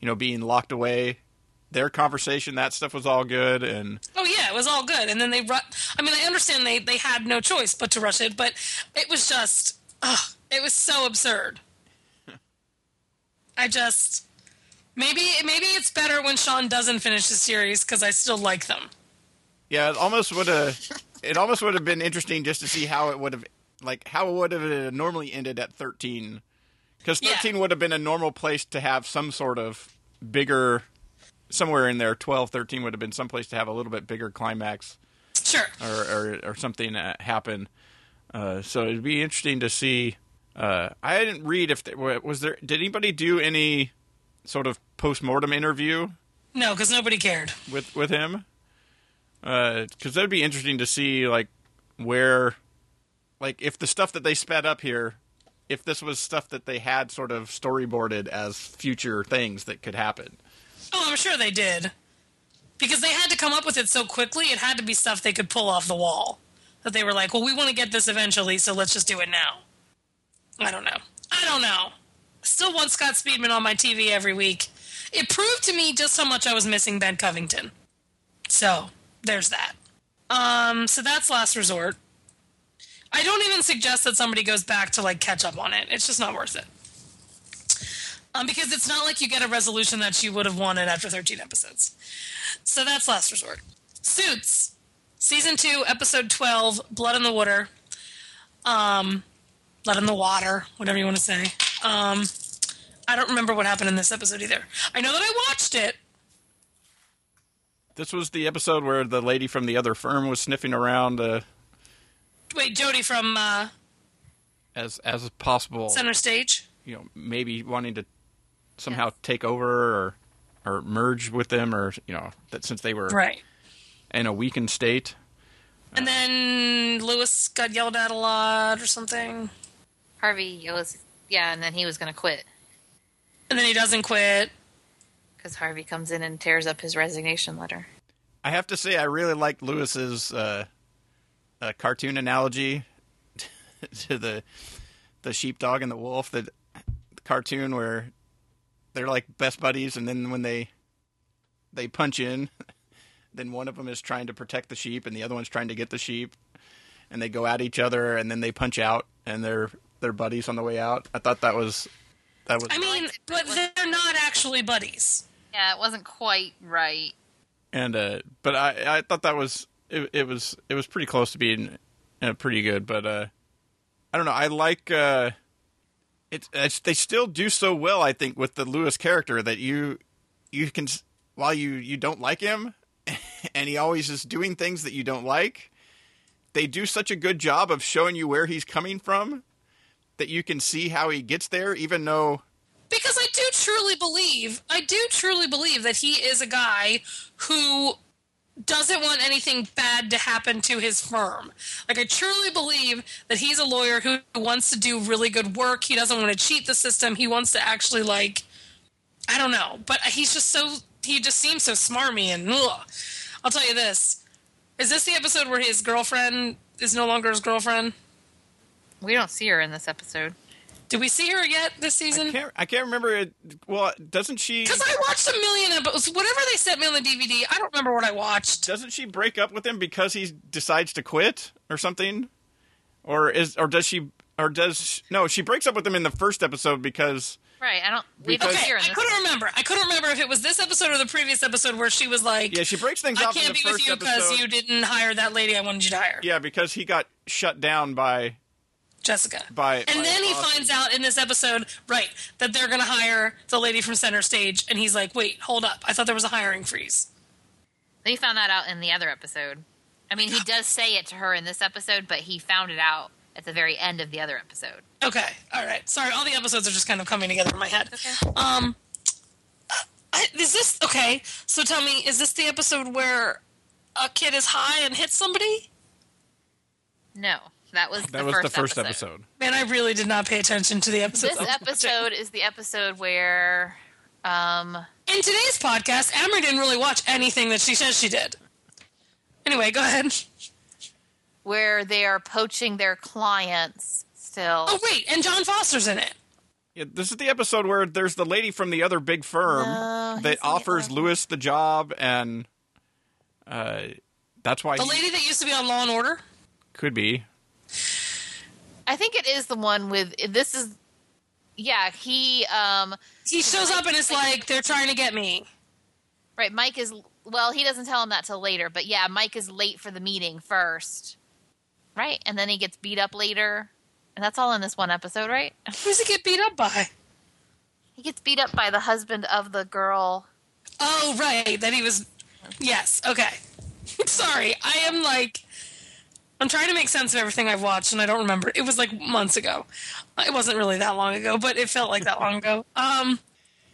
you know, being locked away. Their conversation, that stuff was all good, and oh, yeah, it was all good. And then they, ru- I mean, I understand they, they had no choice but to rush it, but it was just, ugh, it was so absurd. I just, maybe, maybe it's better when Sean doesn't finish the series because I still like them. yeah, it almost would have, it almost would have been interesting just to see how it would have, like, how would it have normally ended at thirteen, because Yeah. thirteen would have been a normal place to have some sort of bigger, somewhere in there, 12, 13 would have been some place to have a little bit bigger climax. Sure. or or, or something uh, happen. Uh, so it'd be interesting to see. Uh, I didn't read if there, was there. Did anybody do any sort of post mortem interview No, because nobody cared. with with him? Because that'd be interesting to see, like where, like if the stuff that they sped up here, if this was stuff that they had sort of storyboarded as future things that could happen. Oh, I'm sure they did. Because they had to come up with it so quickly, it had to be stuff they could pull off the wall. That they were like, well, we want to get this eventually, so let's just do it now. I don't know. I don't know. Still want Scott Speedman on my TV every week. It proved to me just how much I was missing Ben Covington. So, there's that. Um, so that's Last Resort. I don't even suggest that somebody goes back to like catch up on it. It's just not worth it. Um, because it's not like you get a resolution that you would have wanted after 13 episodes. So that's Last Resort. Suits, season two, episode 12, Blood in the Water. Um, Blood in the Water, whatever you want to say. Um, I don't remember what happened in this episode either. I know that I watched it. This was the episode where the lady from the other firm was sniffing around uh, Wait, Jody from uh, as as possible. Center Stage. you know maybe wanting to somehow take over or or merge with them or you know that since they were Right. in a weakened state And then Louis got yelled at a lot or something. Harvey was yeah, and then he was going to quit And then he doesn't quit. because Harvey comes in and tears up his resignation letter. i have to say i really like louis's uh, uh cartoon analogy to the the sheepdog and the wolf the, the cartoon where they're like best buddies and then when they they punch in then one of them is trying to protect the sheep and the other one's trying to get the sheep and they go at each other and then they punch out and they're they're buddies on the way out i thought that was that was I mean, but they're not actually buddies. Yeah, it wasn't quite right. and uh but i i thought that was it, it was it was pretty close to being uh, pretty good but uh i don't know. I like uh it's, it's they still do so well i think with the louis character that you you can while you you don't like him and he always is doing things that you don't like they do such a good job of showing you where he's coming from that you can see how he gets there even though Because I do truly believe, I do truly believe that he is a guy who doesn't want anything bad to happen to his firm. Like, I truly believe that he's a lawyer who wants to do really good work. He doesn't want to cheat the system. He wants to actually, like, I don't know. But he's just so, he just seems so smarmy and, ugh. I'll tell you this. Is this the episode where his girlfriend is no longer his girlfriend? We don't see her in this episode. Did we see her yet this I season? can't, I can't remember it well doesn't she Because I watched a million episodes. Whatever they sent me on the DVD, I don't remember what I watched. doesn't she break up with him because he decides to quit or something or is or does she or does no she breaks up with him in the first episode because Right. I don't. We Because- Okay, I couldn't remember. I couldn't remember if it was this episode or the previous episode where she was like, yeah she breaks things "I off in can't the be with you because you didn't hire that lady I wanted you to hire, yeah because he got shut down by Jessica." by and by then he Austin. finds out in this episode, right, that they're going to hire the lady from Center Stage, and he's like, "Wait, hold up! I thought there was a hiring freeze." They found that out in the other episode. I mean, he does say it to her in this episode, but he found it out at the very end of the other episode. Okay, all right. Sorry, all the episodes are just kind of coming together in my head. Okay. Um, I, is this okay? So tell me, is this the episode where a kid is high and hits somebody? No, that was that the was first the first episode. episode Man, I really did not pay attention to the episode. This episode is the episode where, um, In today's podcast, Amrie didn't really watch anything that she says she did. Anyway, go ahead. where they are poaching their clients still. Oh wait, and John Foster's in it. yeah, this is the episode where there's the lady from the other big firm No, that in the offers Louis the job and uh that's why The he lady that used to be on Law and Order. could be I think it is the one with this is. Yeah, he um He shows up and it's like they're trying to get me. right. Mike is well. He doesn't tell him that till later, but yeah, Mike is late for the meeting first, right? And then he gets beat up later, and that's all in this one episode, right? Who's he get beat up by? He gets beat up by the husband of the girl. Oh right, that he was. Yes. Okay. Sorry, I am like. I'm trying to make sense of everything I've watched, and I don't remember. It was like months ago. It wasn't really that long ago, but it felt like that long ago. Um,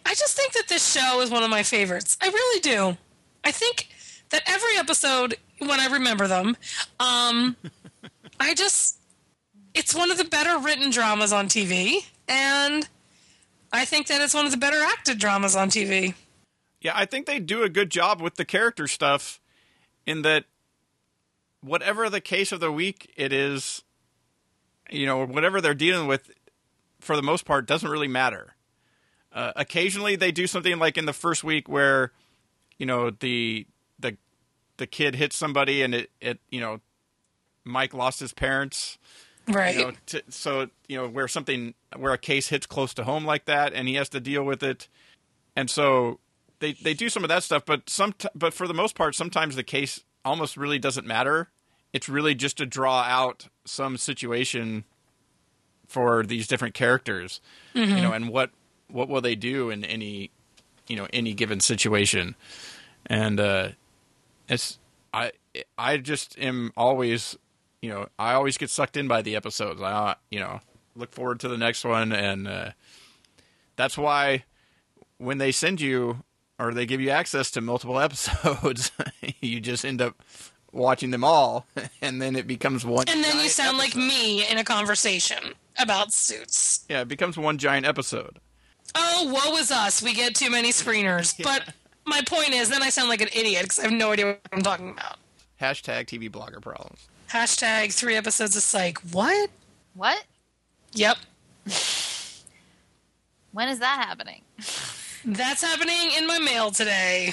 I just think that this show is one of my favorites. I really do. I think that every episode, when I remember them, um, I just. It's one of the better written dramas on TV, and I think that it's one of the better acted dramas on TV. Yeah, I think they do a good job with the character stuff in that whatever the case of the week it is, you know, whatever they're dealing with, for the most part, doesn't really matter. Uh, occasionally, they do something like in the first week where, you know, the the the kid hits somebody and it, it you know, Mike lost his parents. Right. You know, so you know where something where a case hits close to home like that, and he has to deal with it, and so they they do some of that stuff. But some but for the most part, sometimes the case almost really doesn't matter. It's really just to draw out some situation for these different characters, you know, and what what will they do in any you know any given situation, and uh, it's I I just am always you know I always get sucked in by the episodes. I you know look forward to the next one, and uh, that's why when they send you or they give you access to multiple episodes, you just end up watching them all, and then it becomes one. and then you giant sound like me in a conversation about suits. Yeah, it becomes one giant episode. Oh, woe is us. We get too many screeners. But my point is, then I sound like an idiot because I have no idea what I'm talking about. Hashtag TV blogger problems. Hashtag three episodes of psych. What? What? Yep. When is that happening? That's happening in my mail today.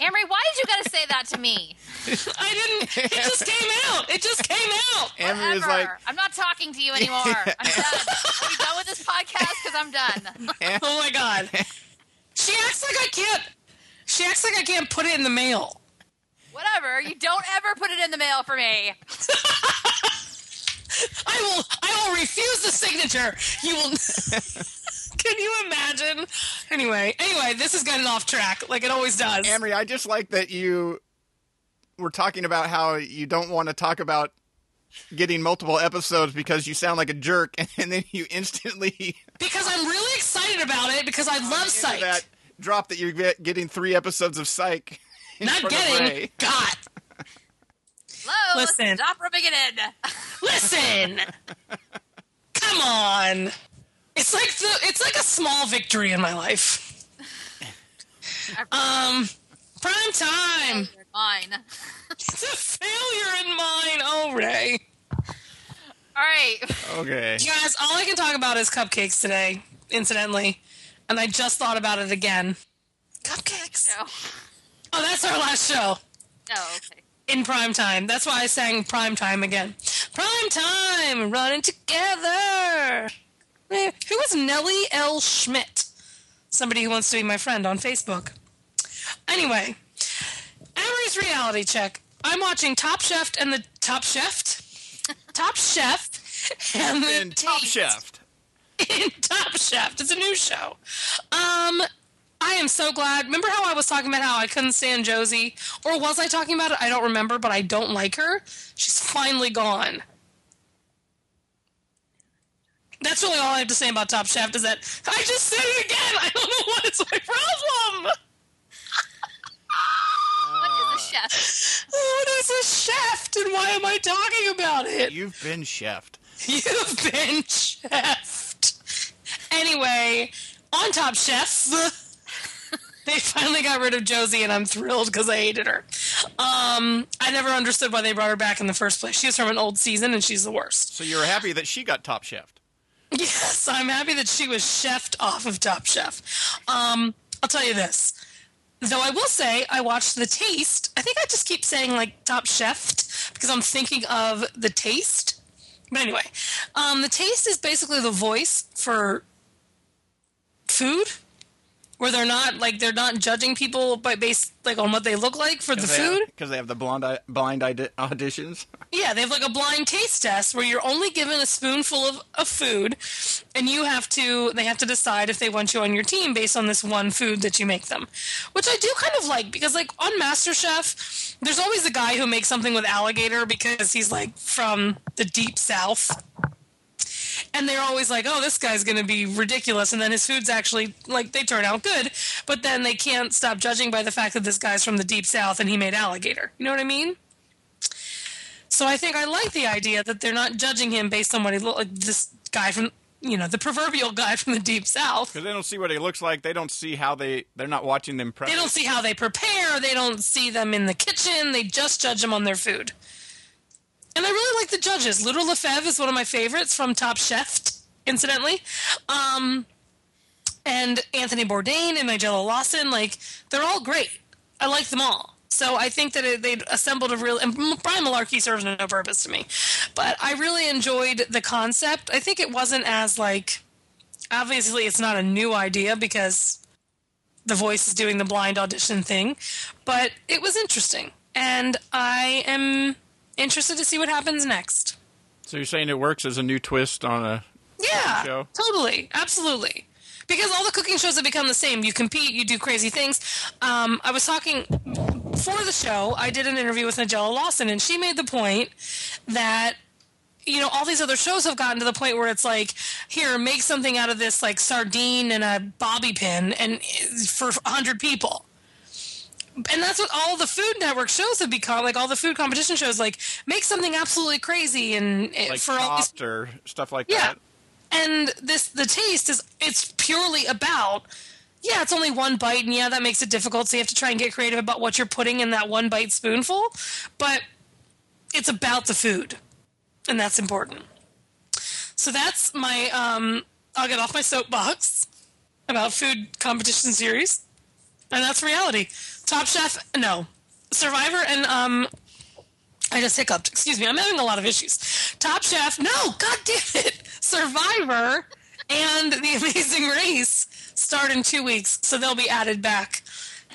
Amrie, why did you gotta say that to me? I didn't. It just came out. It just came out. Amrie is Whatever. like, I'm not talking to you anymore. I'm done. Are you done with this podcast? Because I'm done. Oh my god. She acts like I can't. She acts like I can't put it in the mail. Whatever. You don't ever put it in the mail for me. I will. I will refuse the signature. You will. Can you imagine? Anyway, anyway, this is getting off track, like it always does. Amrie, I just like that you were talking about how you don't want to talk about getting multiple episodes because you sound like a jerk, and then you instantly because I'm really excited about it because I love into Psych. that drop that you're getting three episodes of Psych. Not getting. Rae. God, Hello. Listen. Stop rubbing it in. listen. Come on. It's like the. It's like a small victory in my life. Um, prime time. Mine. It's a failure in mine. Oh, Rae. All right. Okay. You guys, all I can talk about is cupcakes today, incidentally. And I just thought about it again. Cupcakes. No. Oh, that's our last show Oh, okay. in prime time. That's why I sang prime time again. Prime time, running together. Eh, Who is Nellie L. Schmidt? Somebody who wants to be my friend on Facebook. Anyway, Amrie's reality check. I'm watching Top Chef and the Top Chef, Top Chef, and the And Top Chef. in Top Chef. It's a new show. Um, I am so glad. Remember how I was talking about how I couldn't stand Josie, or was I talking about it? I don't remember, but I don't like her. She's finally gone. That's really all I have to say about Top Chef. Is that I just said it again. I don't know what is my problem. What is a chef? What is a chef, and why am I talking about it? You've been chefed. You've been chefed. Anyway, on Top Chef, they finally got rid of Josie, and I'm thrilled because I hated her. Um, I never understood why they brought her back in the first place. She's from an old season, and she's the worst. So you're happy that she got Top Chef. Yes, I'm happy that she was chefed off of Top Chef. Um, I'll tell you this. Though I will say, I watched The Taste. I think I just keep saying like Top Chef because I'm thinking of The Taste. But anyway, um, The Taste is basically the voice for food. Where they're not like they're not judging people by based like on what they look like for the food. because they have the blind blind auditions. Yeah, they have like a blind taste test where you're only given a spoonful of, of food, and you have to they have to decide if they want you on your team based on this one food that you make them, which I do kind of like because like on MasterChef, there's always a guy who makes something with alligator because he's like from the deep south. And they're always like, "Oh, this guy's going to be ridiculous," and then his food's actually like they turn out good, but then they can't stop judging by the fact that this guy's from the deep south and he made alligator. You know what I mean? So I think I like the idea that they're not judging him based on what he look like. This guy from you know the proverbial guy from the deep south. Because they don't see what he looks like. They don't see how they. They're not watching them prep. They don't see how they prepare. They don't see them in the kitchen. They just judge them on their food. And I really like the judges. Ludo Lefebvre is one of my favorites from Top Chef, incidentally. Um, and Anthony Bourdain and Nigella Lawson, like they're all great. I like them all. So I think that it, they assembled a real. And Brian Malarkey serves no purpose to me, but I really enjoyed the concept. I think it wasn't as like. Obviously, it's not a new idea because the voice is doing the blind audition thing, but it was interesting, and I am interested to see what happens next. So you're saying it works as a new twist on a Yeah, show? totally, absolutely. Because all the cooking shows have become the same. You compete, you do crazy things. Um, I was talking for the show. I did an interview with Nigella Lawson, and she made the point that you know all these other shows have gotten to the point where it's like, here, make something out of this like sardine and a bobby pin, and for a hundred people. And that's what all the Food Network shows have become. Like all the food competition shows, like make something absolutely crazy and eh, like for all these or stuff like yeah. that. And this the taste is it's purely about yeah, it's only one bite and yeah, that makes it difficult. So you have to try and get creative about what you're putting in that one bite spoonful, but it's about the food. And that's important. So that's my um I'll get off my soapbox about food competition series. And that's reality. Top Chef, no. Survivor and um I just hiccuped. Excuse me. I'm having a lot of issues. Top Chef, no, god damn it. Survivor and The Amazing Race start in two weeks, so they'll be added back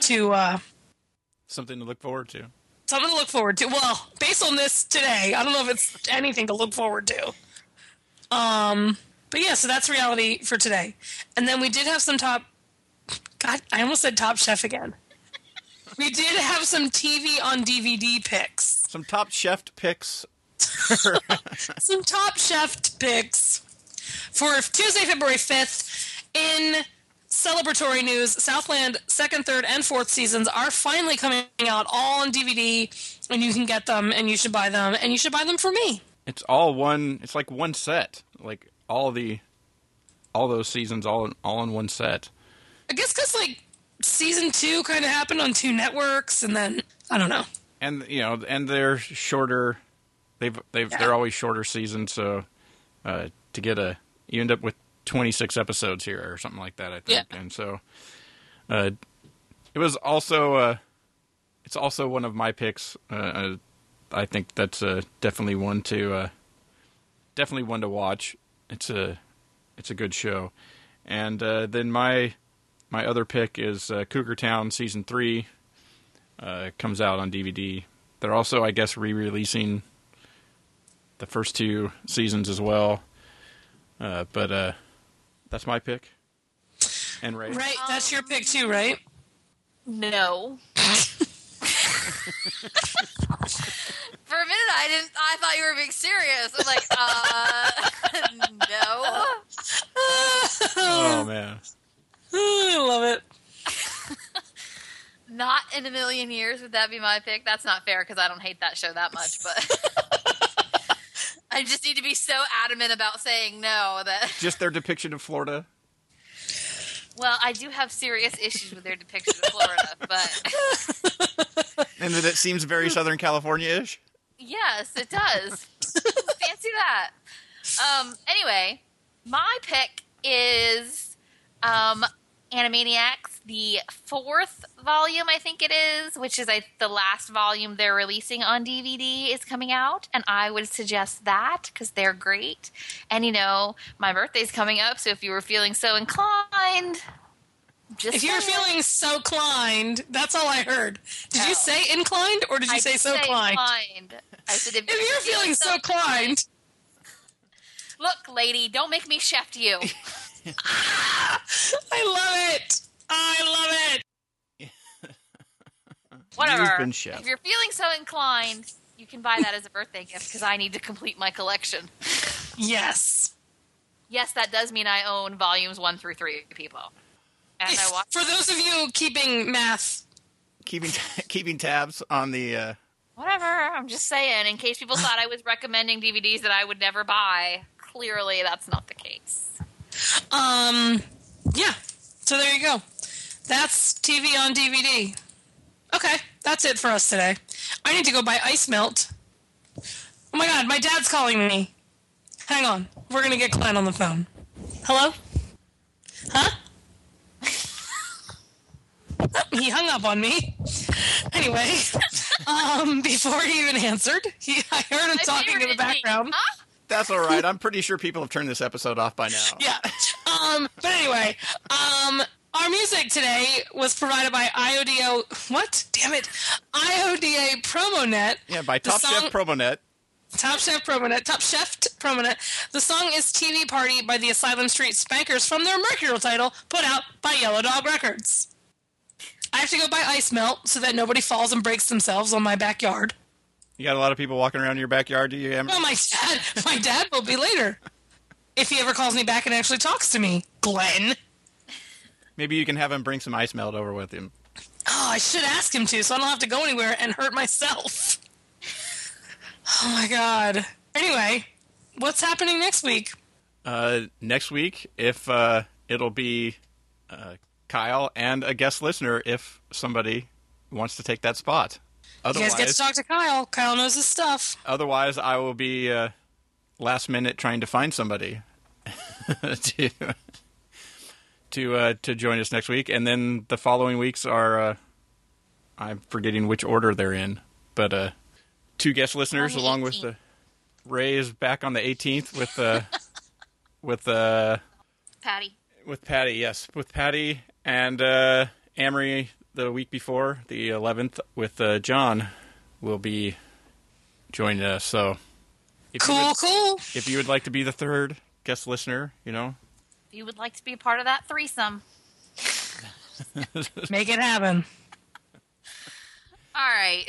to uh, Something to look forward to. something to look forward to. Well, based on this today, I don't know if it's anything to look forward to. Um, but yeah, so that's reality for today. And then we did have some top. God, I almost said Top Chef again. We did have some TV on DVD picks. Some top chef picks. some Top Chef picks for Tuesday, February 5th. In celebratory news, Southland second, third, and fourth seasons are finally coming out all on DVD, and you can get them, and you should buy them, and you should buy them for me. It's all one. It's like one set. Like all the, all those seasons all in, all in one set. I guess because, like, season two kind of happened on two networks, and then, I don't know. and you know, and they're shorter. They've they've Yeah. they're always shorter seasons, so uh, to get a you end up with twenty six episodes here or something like that, I think. Yeah. And so, uh, it was also uh, it's also one of my picks. Uh, uh, I think that's uh, definitely one to uh, definitely one to watch. It's a it's a good show, and uh, then my my other pick is uh, Cougar Town season three uh, comes out on DVD. They're also, I guess, re-releasing the first two seasons as well. Uh, but uh, that's my pick. And Rae, Right, that's your pick too, right? No. For a minute, I didn't. I thought you were being serious. I was like, uh, no. oh man, I love it. Not in a million years would that be my pick. That's not fair because I don't hate that show that much. But I just need to be so adamant about saying no that. just their depiction of Florida. Well, I do have serious issues with their depiction of Florida, but And that it seems very Southern California-ish. Yes, it does. Fancy that. Um, anyway, my pick is um, Animaniacs, the fourth volume, I think it is, which is I, the last volume they're releasing on DVD is coming out, and I would suggest that because they're great. And you know, my birthday's coming up, so if you were feeling so inclined, just If you're feeling so inclined, that's all I heard. Did you say inclined or did you I say so inclined? inclined. I said if, If you're feeling so inclined, Look, lady, don't make me chef you. I love it. I love it. Whatever. Been chef. If you're feeling so inclined, you can buy that as a birthday gift because I need to complete my collection. Yes. Yes, that does mean I own volumes one through three, people. And I watch. For those of you keeping math, keeping keeping tabs on the. Uh, Whatever. I'm just saying, in case people thought I was recommending DVDs that I would never buy. Clearly, that's not the case. um, yeah. So there you go. That's TV on DVD. Okay, that's it for us today. I need to go buy ice melt. Oh my god, my dad's calling me. Hang on, we're gonna get Glenn on the phone. Hello? Huh? he hung up on me. Anyway, um, before he even answered, he, I heard him My talking in the background. Huh? That's all right. I'm pretty sure people have turned this episode off by now. Yeah. Um, but anyway, um, our music today was provided by IODO. What? Damn it! IODA PromoNet. Yeah, by Top song- Chef Promonet. Top Chef PromoNet. Top Chef PromoNet. The song is "TV Party" by the Asylum Street Spankers from their Mercurial title, put out by Yellow Dog Records. I have to go buy ice melt so that nobody falls and breaks themselves on my backyard. You got a lot of people walking around in your backyard, do you, Em? Well, my dad, my dad will be later if he ever calls me back and actually talks to me. Glenn. Maybe you can have him bring some ice melt over with him. Oh, I should ask him to, so I don't have to go anywhere and hurt myself. Oh my god. Anyway, what's happening next week? Uh, next week, if uh, it'll be uh, Kyle and a guest listener, if somebody wants to take that spot. You guys get to talk to Kyle. Kyle knows his stuff. otherwise, I will be uh, last minute trying to find somebody to to uh, to join us next week, and then the following weeks are uh, I'm forgetting which order they're in, but uh, two guest listeners On the along with the Rae is back on the 18th with uh, with uh, Patty. with Patty, yes, with Patty and uh, Amrie the week before, the 11th, with uh, John will be joining us. So, if you Cool, would, cool. if you would like to be the third guest listener, you know, If you would like to be a part of that threesome. Make it happen. All right.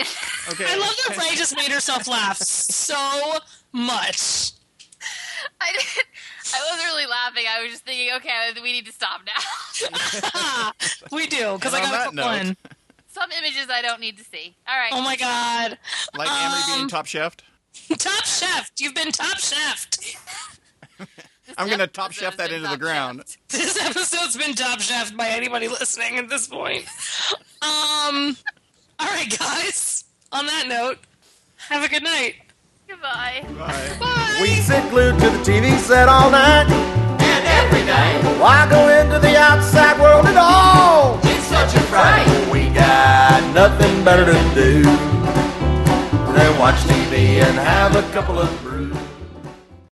okay. I love that Rae just made herself laugh so much. I didn't, I wasn't really laughing. I was just thinking, okay, we need to stop now. We do, because I got a that couple note- in. Some images I don't need to see. All right. Oh my god. like Amrie being um, top chef. Top chef. You've been top chef. I'm gonna top chef that into the ground. chefed. This episode's been top chef by anybody listening at this point. Um, all right, guys. On that note, have a good night. Goodbye. Bye. Bye. We sit glued to the TV set all night. And every day, Why go into the outside world at all? it's such a fright. We got nothing better to do than watch TV and have a couple of brews.